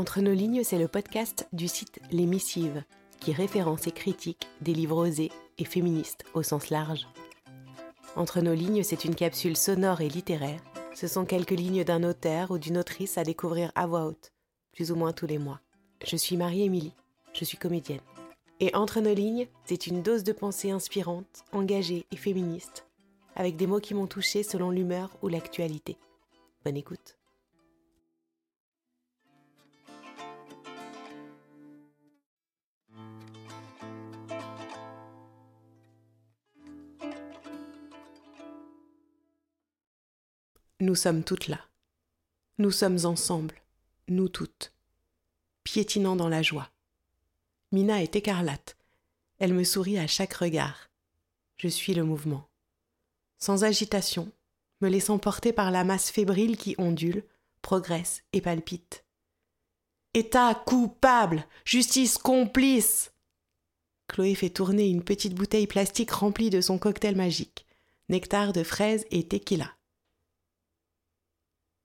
Entre nos lignes, c'est le podcast du site Les Missives, qui référence et critique des livres osés et féministes au sens large. Entre nos lignes, c'est une capsule sonore et littéraire. Ce sont quelques lignes d'un auteur ou d'une autrice à découvrir à voix haute, plus ou moins tous les mois. Je suis Marie-Émilie, je suis comédienne. Et entre nos lignes, c'est une dose de pensée inspirante, engagée et féministe, avec des mots qui m'ont touchée selon l'humeur ou l'actualité. Bonne écoute. Nous sommes toutes là. Nous sommes ensemble, nous toutes, piétinant dans la joie. Mina est écarlate. Elle me sourit à chaque regard. Je suis le mouvement. Sans agitation, me laissant porter par la masse fébrile qui ondule, progresse et palpite. État coupable, justice complice. Chloé fait tourner une petite bouteille plastique remplie de son cocktail magique, nectar de fraises et tequila.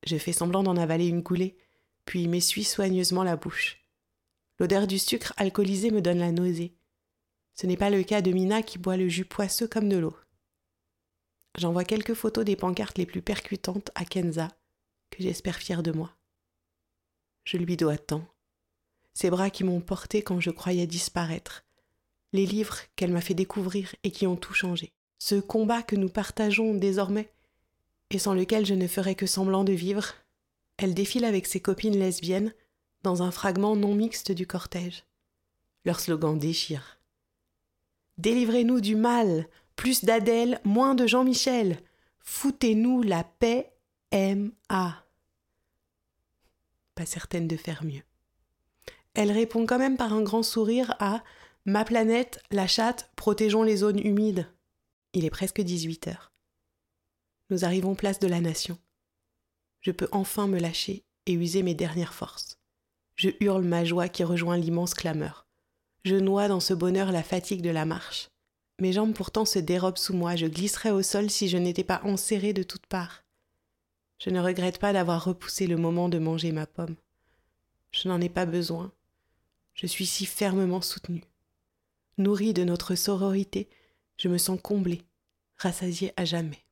Je fais semblant d'en avaler une coulée, puis m'essuie soigneusement la bouche. L'odeur du sucre alcoolisé me donne la nausée. Ce n'est pas le cas de Mina qui boit le jus poisseux comme de l'eau. J'envoie quelques photos des pancartes les plus percutantes à Kenza, que j'espère fière de moi. Je lui dois tant. Ses bras qui m'ont porté quand je croyais disparaître. Les livres qu'elle m'a fait découvrir et qui ont tout changé. Ce combat que nous partageons désormais sans lequel je ne ferais que semblant de vivre, elle défile avec ses copines lesbiennes dans un fragment non mixte du cortège. Leur slogan déchire. Délivrez-nous du mal, plus d'Adèle, moins de Jean-Michel. Foutez-nous la paix, M.A. Pas certaine de faire mieux. Elle répond quand même par un grand sourire à Ma planète, la chatte, protégeons les zones humides. Il est presque 18 heures. Nous arrivons place de la nation. Je peux enfin me lâcher et user mes dernières forces. Je hurle ma joie qui rejoint l'immense clameur. Je noie dans ce bonheur la fatigue de la marche. Mes jambes pourtant se dérobent sous moi, je glisserais au sol si je n'étais pas enserrée de toutes parts. Je ne regrette pas d'avoir repoussé le moment de manger ma pomme. Je n'en ai pas besoin. Je suis si fermement soutenue. Nourrie de notre sororité, je me sens comblée, rassasiée à jamais.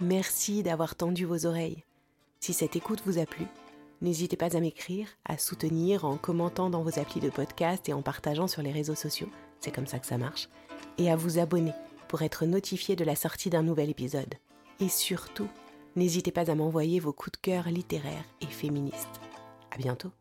Merci d'avoir tendu vos oreilles. Si cette écoute vous a plu, n'hésitez pas à m'écrire, à soutenir en commentant dans vos applis de podcast et en partageant sur les réseaux sociaux, c'est comme ça que ça marche, et à vous abonner pour être notifié de la sortie d'un nouvel épisode. Et surtout, n'hésitez pas à m'envoyer vos coups de cœur littéraires et féministes. À bientôt!